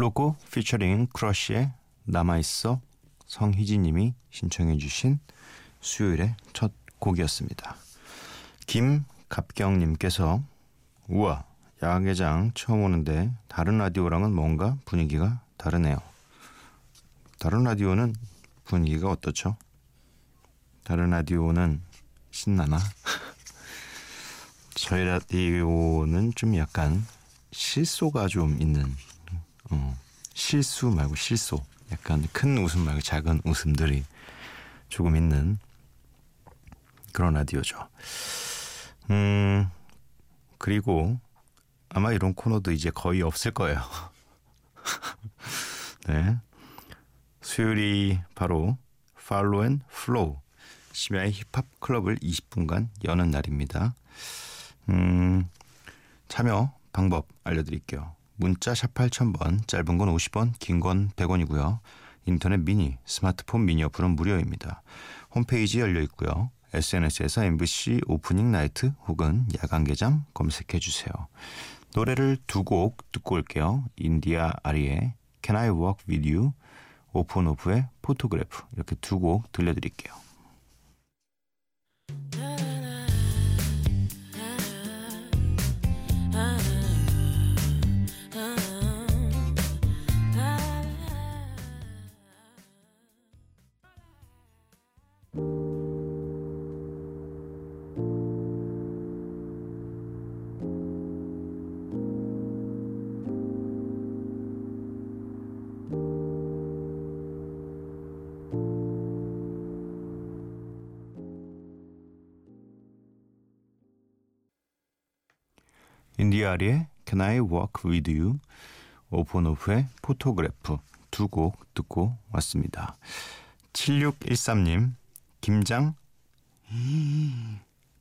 로고 피처링 크러쉬의 남아있어 성희진님이 신청해 주신 수요일의 첫 곡이었습니다. 김갑경님께서 우와 야외장 처음 오는데 다른 라디오랑은 뭔가 분위기가 다르네요. 다른 라디오는 분위기가 어떻죠? 다른 라디오는 신나나? 저희 라디오는 좀 약간 실소가 좀 있는 어, 실수 말고 실소. 약간 큰 웃음 말고 작은 웃음들이 조금 있는 그런 라디오죠. 음, 그리고 아마 이런 코너도 이제 거의 없을 거예요. 네. 수요일이 바로 Follow and Flow 심야의 힙합 클럽을 20분간 여는 날입니다. 음, 참여 방법 알려드릴게요. 문자 샵 8000번, 짧은 건 50원, 긴 건 100원이고요. 인터넷 미니, 스마트폰 미니 어플은 무료입니다. 홈페이지 열려 있고요. SNS에서 MBC Opening Night 혹은 야간 개장 검색해 주세요. 노래를 두 곡 듣고 올게요. 인디아 아리의 Can I Walk With You, offonoff의 photograph 이렇게 두 곡 들려드릴게요. 인디아 아리의 Can I Walk With You, offonoff의 photograph 두 곡 듣고 왔습니다. 7613님, 김장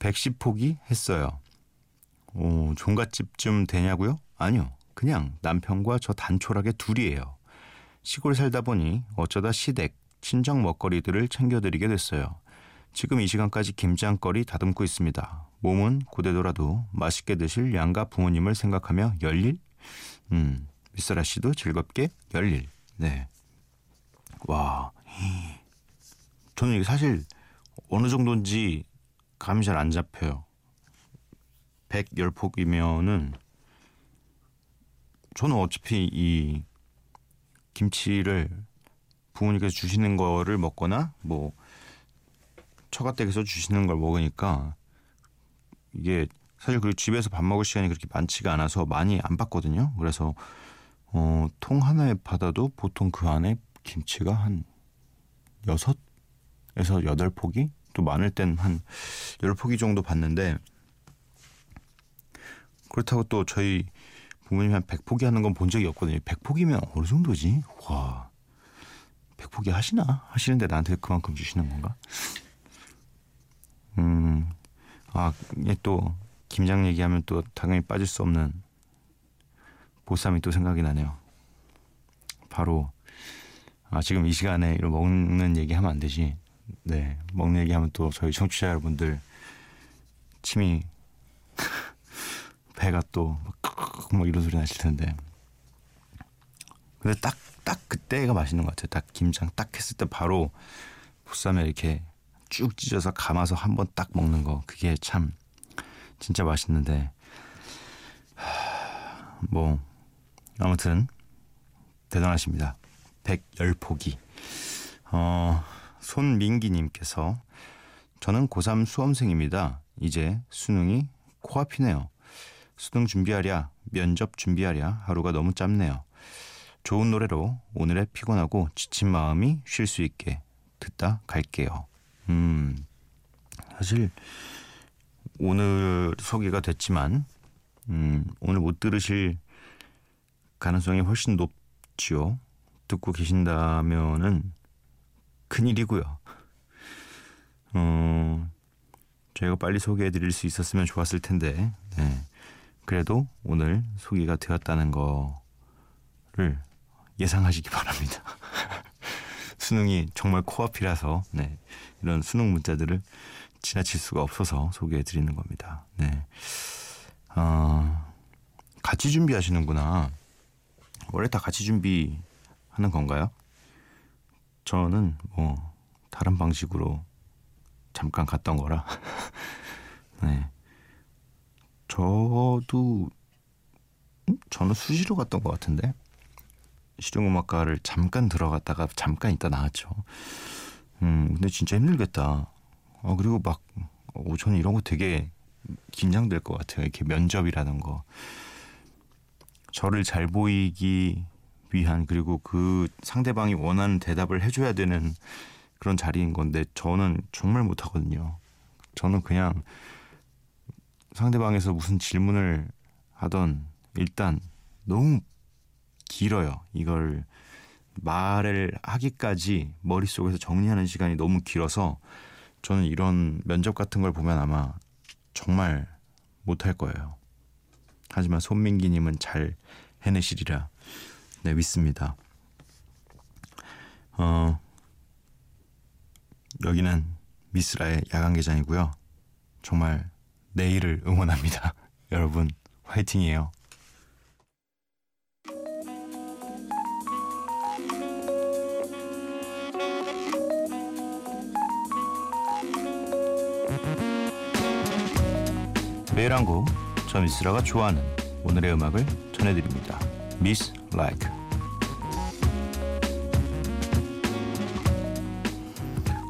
110포기 했어요. 오, 종갓집쯤 되냐고요? 아니요. 그냥 남편과 저 단촐하게 둘이에요. 시골 살다 보니 어쩌다 시댁, 친정 먹거리들을 챙겨드리게 됐어요. 지금 이 시간까지 김장거리 다듬고 있습니다. 몸은 고되더라도 맛있게 드실 양가 부모님을 생각하며 열일? 음, 미스라 씨도 즐겁게 열일. 네. 와. 저는 이게 사실 어느 정도인지 감이 잘 안 잡혀요. 110폭이면은 저는 어차피 이 김치를 부모님께서 주시는 거를 먹거나 뭐 처가댁에서 주시는 걸 먹으니까 이게 사실 그리고 집에서 밥 먹을 시간이 그렇게 많지가 않아서 많이 안 받거든요. 그래서 어, 통 하나에 받아도 보통 그 안에 김치가 한 여섯 에서 여덟 포기 또 많을 땐 한 열 포기 정도 받는데 그렇다고 또 저희 부모님이 한 100포기 하는 건 본 적이 없거든요. 100포기면 어느 정도지? 와. 100포기 하시나? 하시는데 나한테 그만큼 주시는 건가? 음, 아, 또 김장 얘기하면 또 당연히 빠질 수 없는 보쌈이 또 생각이 나네요. 바로 아, 지금 이 시간에 이런 먹는 얘기하면 안 되지. 네, 먹는 얘기하면 또 저희 청취자 여러분들 침이 배가 또뭐 이런 소리 나실 텐데. 근데 딱 딱 그때가 맛있는 것 같아요. 딱 김장 딱 했을 때 바로 보쌈에 이렇게 쭉 찢어서 감아서 한 번 딱 먹는 거 그게 참 진짜 맛있는데 뭐 아무튼 대단하십니다. 110포기. 어, 손민기 님께서 저는 고3 수험생입니다. 이제 수능이 코앞이네요. 수능 준비하랴, 면접 준비하랴 하루가 너무 짧네요. 좋은 노래로 오늘의 피곤하고 지친 마음이 쉴 수 있게 듣다 갈게요. 음, 사실 오늘 소개가 됐지만 음, 오늘 못 들으실 가능성이 훨씬 높지요. 듣고 계신다면은 큰일이고요. 어, 저희가 빨리 소개해 드릴 수 있었으면 좋았을 텐데, 네. 그래도 오늘 소개가 되었다는 거를 예상하시기 바랍니다. 수능이 정말 코앞이라서, 네. 이런 수능 문자들을 지나칠 수가 없어서 소개해 드리는 겁니다. 네. 어, 같이 준비하시는구나. 원래 다 같이 준비하는 건가요? 저는 뭐 다른 방식으로 잠깐 갔던 거라. 네. 저도 음? 저는 수시로 갔던 것 같은데 실용음악과를 잠깐 들어갔다가 잠깐 있다 나왔죠. 음 근데 진짜 힘들겠다. 아 그리고 막 어, 저는 이런 거 되게 긴장될 것 같아요. 이렇게 면접이라는 거. 저를 잘 보이기 위한 그리고 그 상대방이 원하는 대답을 해줘야 되는 그런 자리인 건데 저는 정말 못하거든요. 저는 그냥 상대방에서 무슨 질문을 하던 일단 너무 길어요. 이걸 말을 하기까지 머릿속에서 정리하는 시간이 너무 길어서 저는 이런 면접 같은 걸 보면 아마 정말 못할 거예요. 하지만 손민기님은 잘 해내시리라 네 믿습니다. 어 여기는 미스라의 야간 개장이고요. 정말 내일을 응원합니다. 여러분 화이팅이에요. 매일 한 곡 저 미스라가 좋아하는 오늘의 음악을 전해드립니다. Miss Like.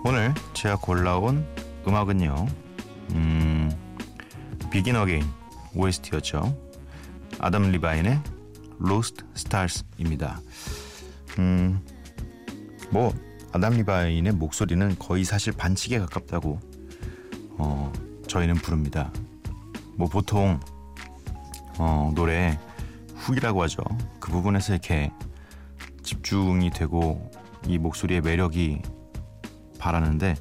오늘 제가 골라온 음악은요 음, Begin Again OST였죠. 아담 리바인의 Lost Stars입니다. 음, 뭐 아담 리바인의 목소리는 거의 사실 반칙에 가깝다고 어, 저희는 부릅니다 뭐 보통 어, 노래 훅이라고 하죠. 그 부분에서 이렇게 집중이 되고 이 목소리의 매력이 바라는데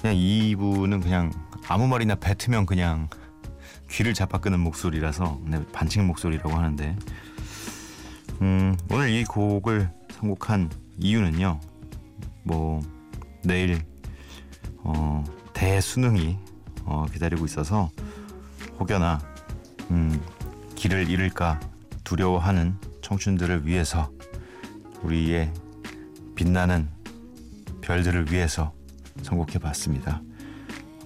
그냥 이분은 그냥 아무 말이나 뱉으면 그냥 귀를 잡아 끄는 목소리라서 네, 반칙 목소리라고 하는데 음, 오늘 이 곡을 선곡한 이유는요. 뭐 내일 어, 대수능이 어, 기다리고 있어서 혹여나 음, 길을 잃을까 두려워하는 청춘들을 위해서 우리의 빛나는 별들을 위해서 선곡해 봤습니다.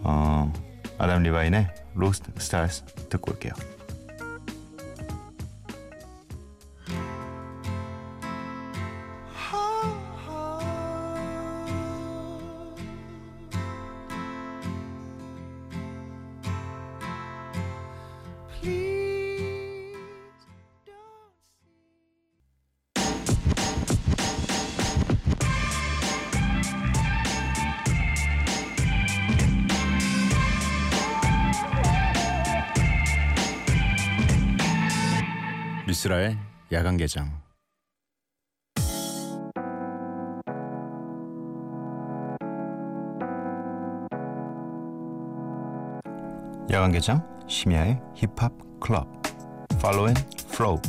어, 아담 리바인의 Lost Stars 듣고 올게요. 미스라의 야간 개장. 야간 개장 심야의 힙합 클럽. Follow and Flow.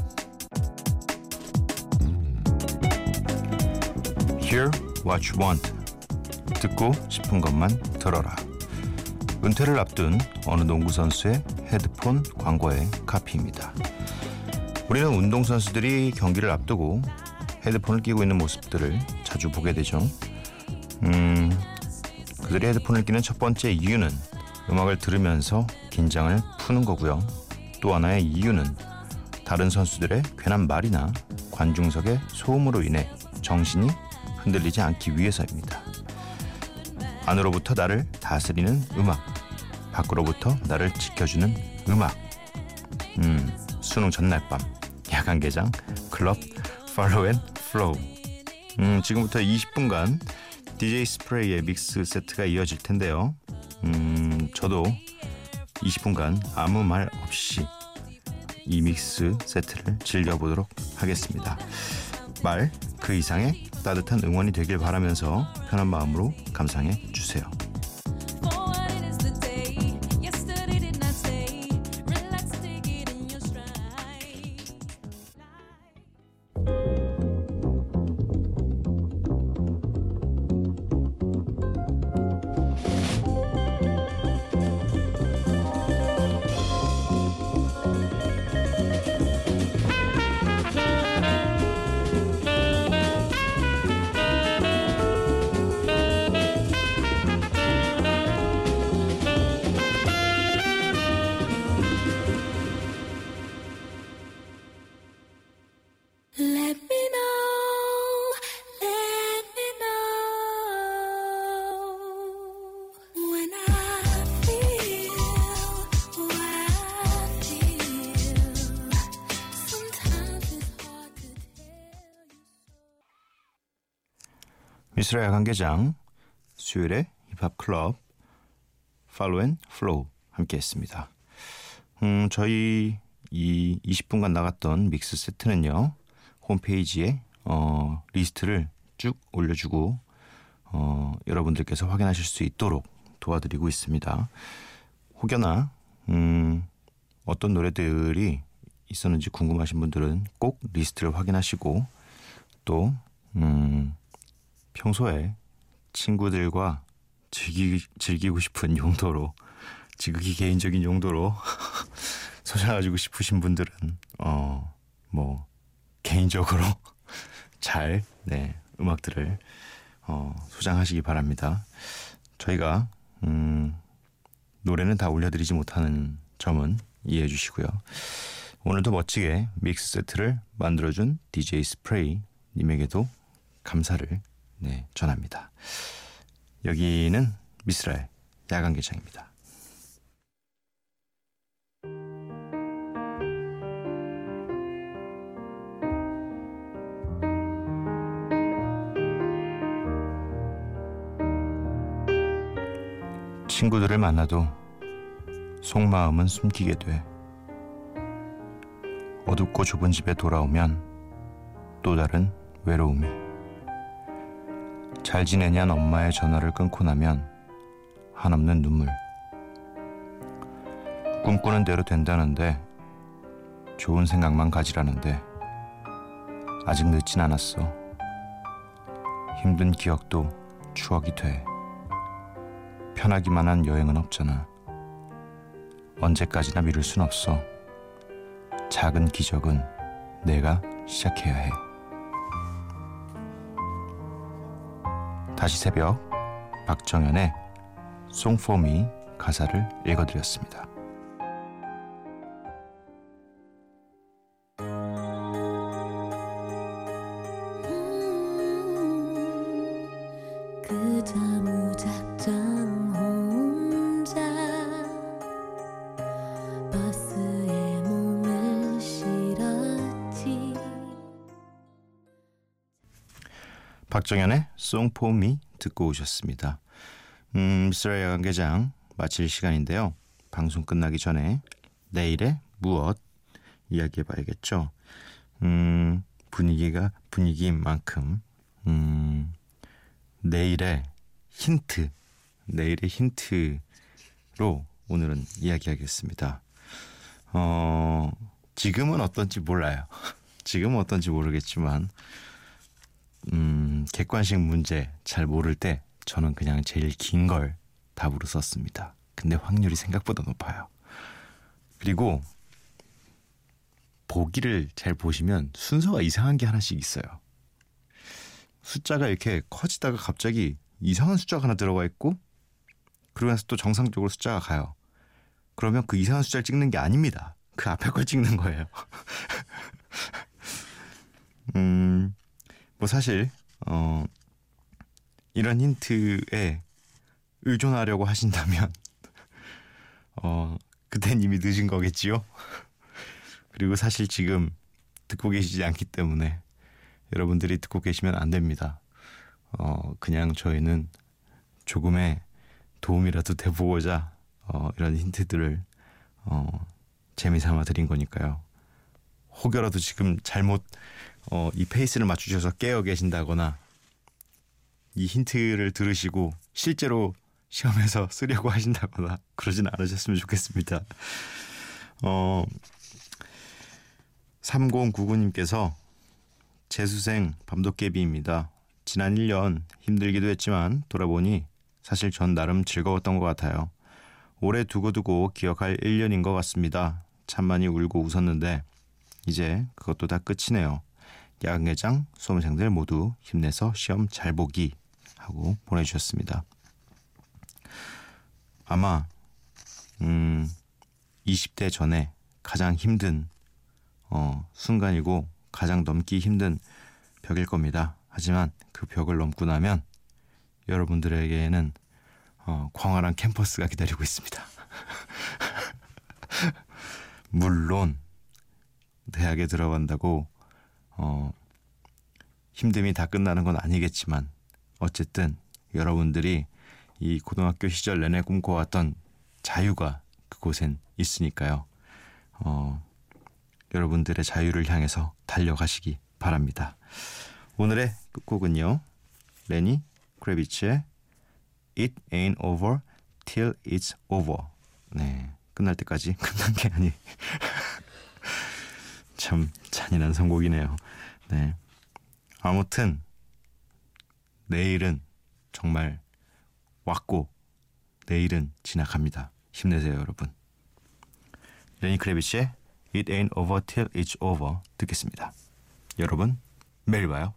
Hear what you want. 듣고 싶은 것만 들어라. 은퇴를 앞둔 어느 농구 선수의 헤드폰 광고의 카피입니다. 우리는 운동선수들이 경기를 앞두고 헤드폰을 끼고 있는 모습들을 자주 보게 되죠. 음, 그들이 헤드폰을 끼는 첫 번째 이유는 음악을 들으면서 긴장을 푸는 거고요. 또 하나의 이유는 다른 선수들의 괜한 말이나 관중석의 소음으로 인해 정신이 흔들리지 않기 위해서입니다. 안으로부터 나를 다스리는 음악, 밖으로부터 나를 지켜주는 음악. 음, 수능 전날 밤. 야간 개장 클럽 Follow and Flow 음, 지금부터 20분간 DJ 스프레이의 mix set가 이어질 텐데요. 음, 저도 20분간 아무 말 없이 이 mix set를 즐겨보도록 하겠습니다. 말 그 이상의 따뜻한 응원이 되길 바라면서 편한 마음으로 감상해 주세요. 미쓰라 야간개장 수요일에 힙합 클럽 Follow and Flow 함께 했습니다. 음, 저희 이 20분간 나갔던 mix set는요. 홈페이지에 어, 리스트를 쭉 올려주고 어, 여러분들께서 확인하실 수 있도록 도와드리고 있습니다. 혹여나 음, 어떤 노래들이 있었는지 궁금하신 분들은 꼭 리스트를 확인하시고 또 음, 평소에 친구들과 즐기, 즐기고 싶은 용도로 지극히 개인적인 용도로 소장하시고 싶으신 분들은 어 뭐 개인적으로 잘 네, 음악들을 어, 소장하시기 바랍니다. 저희가 음, 노래는 다 올려드리지 못하는 점은 이해해 주시고요. 오늘도 멋지게 믹스 세트를 만들어준 DJ 스프레이 님에게도 감사를 네, 전합니다. 여기는 미스라의 야간 개장입니다. 친구들을 만나도 속마음은 숨기게 돼. 어둡고 좁은 집에 돌아오면 또 다른 외로움이. 잘 지내냔 엄마의 전화를 끊고 나면 한없는 눈물. 꿈꾸는 대로 된다는데 좋은 생각만 가지라는데 아직 늦진 않았어. 힘든 기억도 추억이 돼. 편하기만 한 여행은 없잖아. 언제까지나 미룰 순 없어. 작은 기적은 내가 시작해야 해. 다시 새벽 박정현의 송포미 가사를 읽어드렸습니다. 박정현의 송포미 듣고 오셨습니다. 음, 미스라 야간개장 마칠 시간인데요. 방송 끝나기 전에 내일의 무엇 이야기해 봐야겠죠. 음, 분위기가 분위기인 만큼 음, 내일의 힌트, 내일의 힌트로 오늘은 이야기하겠습니다. 어, 지금은 어떤지 몰라요. 지금은 어떤지 모르겠지만 음, 객관식 문제 잘 모를 때 저는 그냥 제일 긴 걸 답으로 썼습니다. 근데 확률이 생각보다 높아요. 그리고 보기를 잘 보시면 순서가 이상한 게 하나씩 있어요. 숫자가 이렇게 커지다가 갑자기 이상한 숫자가 하나 들어가 있고 그러면서 또 정상적으로 숫자가 가요. 그러면 그 이상한 숫자를 찍는 게 아닙니다. 그 앞에 걸 찍는 거예요. 음, 뭐 사실 어 이런 힌트에 의존하려고 하신다면 어 그땐 이미 늦은 거겠지요. 그리고 사실 지금 듣고 계시지 않기 때문에 여러분들이 듣고 계시면 안 됩니다. 어 그냥 저희는 조금의 도움이라도 돼보고자 어, 이런 힌트들을 어, 재미삼아 드린 거니까요. 혹여라도 지금 잘못 어, 이 페이스를 맞추셔서 깨어 계신다거나 이 힌트를 들으시고 실제로 시험에서 쓰려고 하신다거나 그러진 않으셨으면 좋겠습니다. 어, 3099님께서 재수생 밤도깨비입니다. 지난 1년 힘들기도 했지만 돌아보니 사실 전 나름 즐거웠던 것 같아요. 오래 두고두고 기억할 1년인 것 같습니다. 참 많이 울고 웃었는데 이제 그것도 다 끝이네요. 야간개장 수험생들 모두 힘내서 시험 잘 보기 하고 보내주셨습니다. 아마 음 20대 전에 가장 힘든 어, 순간이고 가장 넘기 힘든 벽일 겁니다. 하지만 그 벽을 넘고 나면 여러분들에게는 어, 광활한 캠퍼스가 기다리고 있습니다. 물론 대학에 들어간다고 어, 힘듦이 다 끝나는 건 아니겠지만 어쨌든 여러분들이 이 고등학교 시절 내내 꿈꿔왔던 자유가 그곳엔 있으니까요. 어, 여러분들의 자유를 향해서 달려가시기 바랍니다. 오늘의 끝곡은요. 레니 크레비츠의 It Ain't Over Till It's Over. 네, 끝날 때까지 끝난 게 아니. 참 잔인한 선곡이네요. 네. 아무튼 내일은 정말 왔고 내일은 지나갑니다. 힘내세요, 여러분. 레니 크레비치의 It Ain't Over Till It's Over 듣겠습니다. 여러분, 매일 봐요.